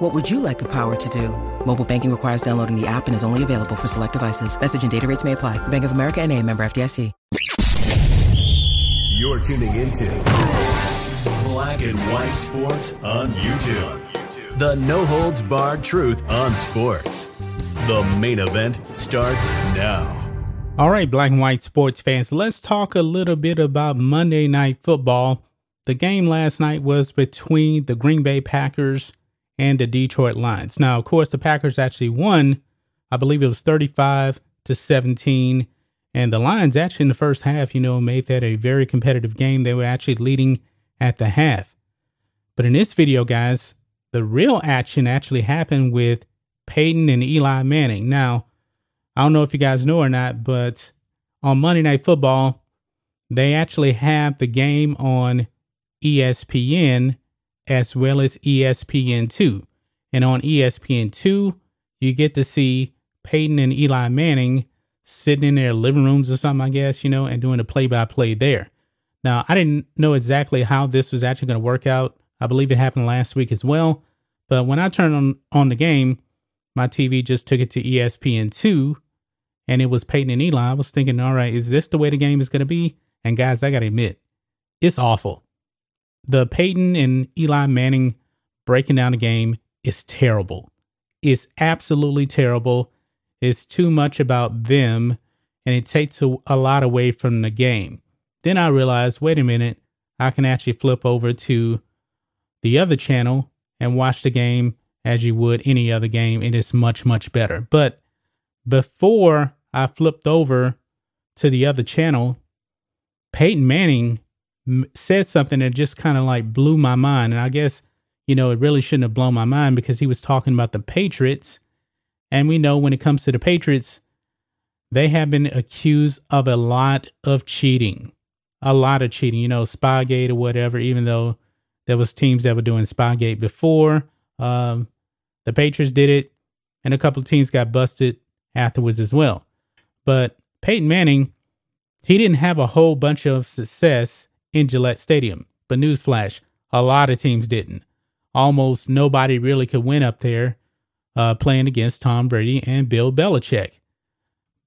What would you like the power to do? Mobile banking requires downloading the app and is only available for select devices. Message and data rates may apply. Bank of America and a member FDIC. You're tuning into Black and White Sports on YouTube. The no holds barred truth on sports. The main event starts now. All right, black and white sports fans, let's talk a little bit about Monday Night Football. The game last night was between the Green Bay Packers and the Detroit Lions. Now, of course, the Packers actually won. I believe it was 35 to 17. And the Lions actually in the first half, you know, made that a very competitive game. They were actually leading at the half. But in this video, guys, the real action actually happened with Peyton and Eli Manning. Now, I don't know if you guys know or not, but on Monday Night Football, they actually have the game on ESPN as well as ESPN2. And on ESPN2, you get to see Peyton and Eli Manning sitting in their living rooms or something, I guess, you know, and doing a play by play there. Now, I didn't know exactly how this was actually going to work out. I believe it happened last week as well. But when I turned on, on the game, my TV just took it to ESPN2 and it was Peyton and Eli. I was thinking, all right, is this the way the game is going to be? And guys, I got to admit, it's awful. The Peyton and Eli Manning breaking down the game is terrible. It's absolutely terrible. It's too much about them and it takes a, a lot away from the game. Then I realized, wait a minute, I can actually flip over to the other channel and watch the game as you would any other game, and it's much, much better. But before I flipped over to the other channel, Peyton Manning said something that just kind of like blew my mind. And I guess, you know, it really shouldn't have blown my mind because he was talking about the Patriots. And we know when it comes to the Patriots, they have been accused of a lot of cheating, a lot of cheating, you know, Spygate or whatever, even though there was teams that were doing Spygate before. Um, the Patriots did it, and a couple of teams got busted afterwards as well. But Peyton Manning, he didn't have a whole bunch of success in Gillette Stadium. But newsflash, a lot of teams didn't. Almost nobody really could win up there uh, playing against Tom Brady and Bill Belichick.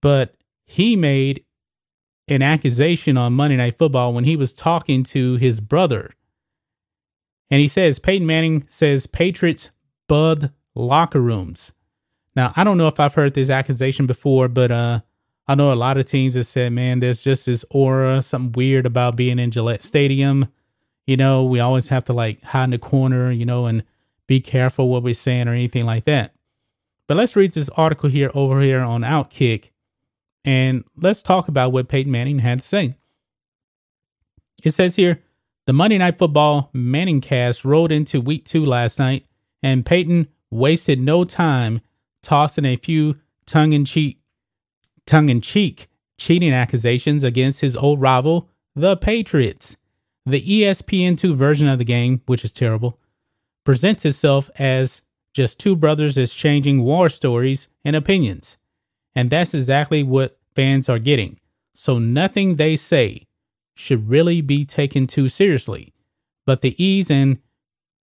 But he made an accusation on Monday Night Football when he was talking to his brother. And he says, Peyton Manning says Patriots bud locker rooms. Now, I don't know if I've heard this accusation before, but uh, I know a lot of teams have said, man, there's just this aura, something weird about being in Gillette Stadium. You know, we always have to like hide in the corner, you know, and be careful what we're saying or anything like that. But let's read this article here over here on Outkick and let's talk about what Peyton Manning had to say. It says here the Monday Night Football ManningCast rolled into week two last night, and Peyton wasted no time tossing a few tongue in cheek tongue in cheek cheating accusations against his old rival, the Patriots. The ESPN2 version of the game, which is terrible, presents itself as just two brothers exchanging war stories and opinions. And that's exactly what fans are getting. So nothing they say should really be taken too seriously. But the ease and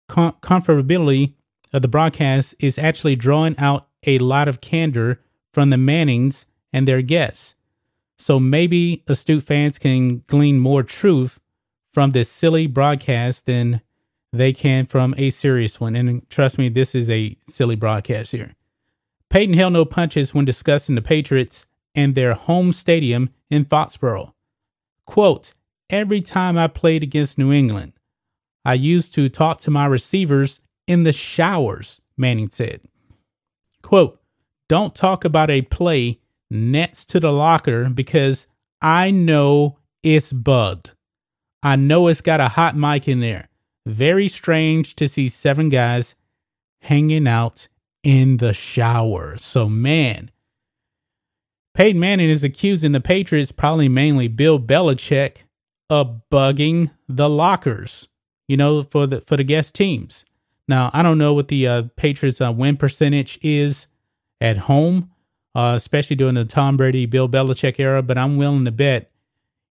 com- comfortability of the broadcast is actually drawing out a lot of candor from the Mannings and their guests. So maybe astute fans can glean more truth from this silly broadcast than they can from a serious one. And trust me, this is a silly broadcast here. Peyton held no punches when discussing the Patriots and their home stadium in Foxborough. Quote, every time I played against New England, I used to talk to my receivers in the showers, Manning said. Quote, don't talk about a play next to the locker because I know it's bugged. I know it's got a hot mic in there. Very strange to see seven guys hanging out in the shower. So, man, Peyton Manning is accusing the Patriots, probably mainly Bill Belichick, of bugging the lockers, you know, for the for the guest teams. Now, I don't know what the uh, Patriots' uh, win percentage is at home, uh, especially during the Tom Brady, Bill Belichick era, but I'm willing to bet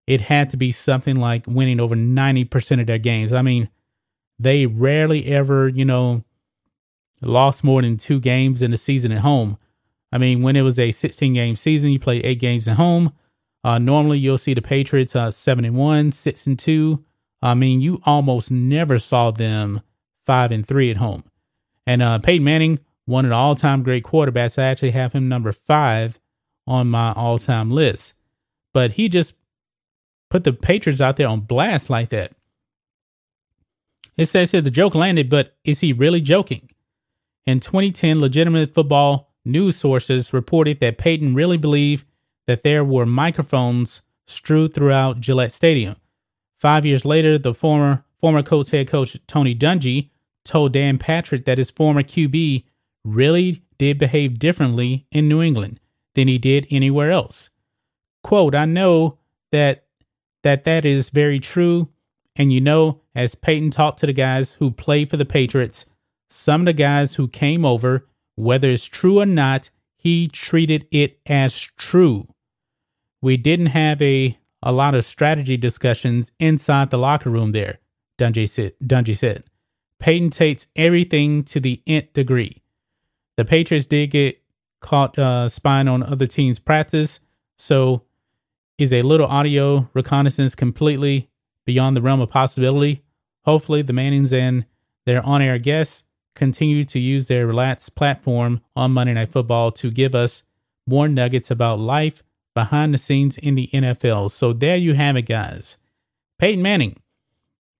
it had to be something like winning over 90% of their games. I mean, they rarely ever, you know, lost more than two games in the season at home. I mean, when it was a 16 game season, you play eight games at home. Uh, normally, you'll see the Patriots uh, seven and one, six and two. I mean, you almost never saw them five and three at home. And uh, Peyton Manning, one of the all-time great quarterbacks, I actually have him number five on my all-time list. But he just put the Patriots out there on blast like that. It says here the joke landed, but is he really joking? In 2010, legitimate football news sources reported that Peyton really believed that there were microphones strewed throughout Gillette Stadium. Five years later, the former former Colts head coach Tony Dungy told Dan Patrick that his former QB really did behave differently in New England than he did anywhere else. Quote, I know that that that is very true. And you know, as Peyton talked to the guys who played for the Patriots, some of the guys who came over, whether it's true or not, he treated it as true. We didn't have a a lot of strategy discussions inside the locker room there, Dungy said. Dungy said. Peyton takes everything to the nth degree. The Patriots did get caught uh, spying on other teams' practice, so is a little audio reconnaissance completely beyond the realm of possibility? Hopefully, the Mannings and their on air guests continue to use their relaxed platform on Monday Night Football to give us more nuggets about life behind the scenes in the NFL. So there you have it, guys. Peyton Manning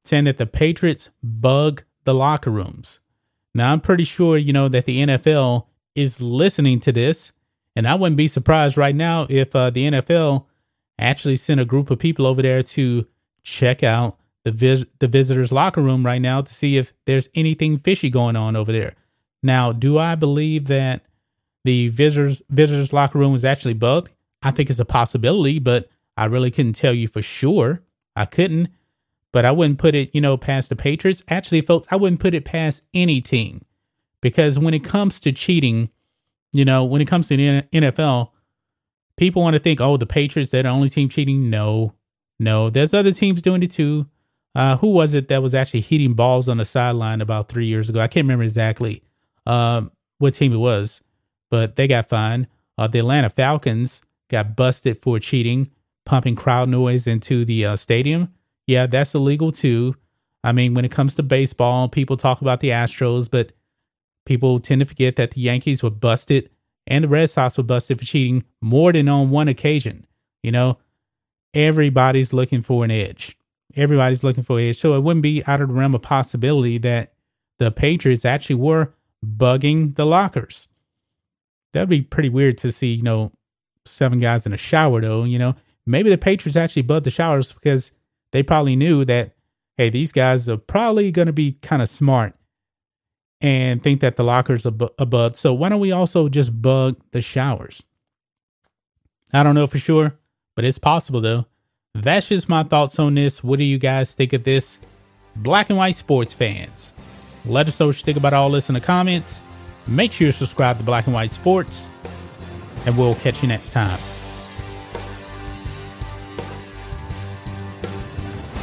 saying that the Patriots bug the locker rooms. Now, I'm pretty sure, you know, that the NFL is listening to this. And I wouldn't be surprised right now if uh, the NFL actually sent a group of people over there to check out the vis- the visitors locker room right now to see if there's anything fishy going on over there. Now, do I believe that the visitors visitors locker room was actually bugged? I think it's a possibility, but I really couldn't tell you for sure. I couldn't, but I wouldn't put it, you know, past the Patriots. Actually, folks, I wouldn't put it past any team because when it comes to cheating, you know, when it comes to the NFL, people want to think, oh, the Patriots, they're the only team cheating. No, no, there's other teams doing it too. Uh, who was it that was actually hitting balls on the sideline about three years ago? I can't remember exactly um, what team it was, but they got fined. Uh, the Atlanta Falcons got busted for cheating, pumping crowd noise into the uh, stadium. Yeah, that's illegal too. I mean, when it comes to baseball, people talk about the Astros, but people tend to forget that the Yankees were busted and the Red Sox were busted for cheating more than on one occasion. You know, everybody's looking for an edge. Everybody's looking for an edge. So it wouldn't be out of the realm of possibility that the Patriots actually were bugging the lockers. That'd be pretty weird to see, you know, seven guys in a shower though, you know. Maybe the Patriots actually bugged the showers because they probably knew that, hey, these guys are probably going to be kind of smart and think that the lockers a bug. So why don't we also just bug the showers? I don't know for sure, but it's possible though. That's just my thoughts on this. What do you guys think of this? Black and white sports fans. Let us know what you think about all this in the comments. Make sure you subscribe to Black and White Sports, and we'll catch you next time.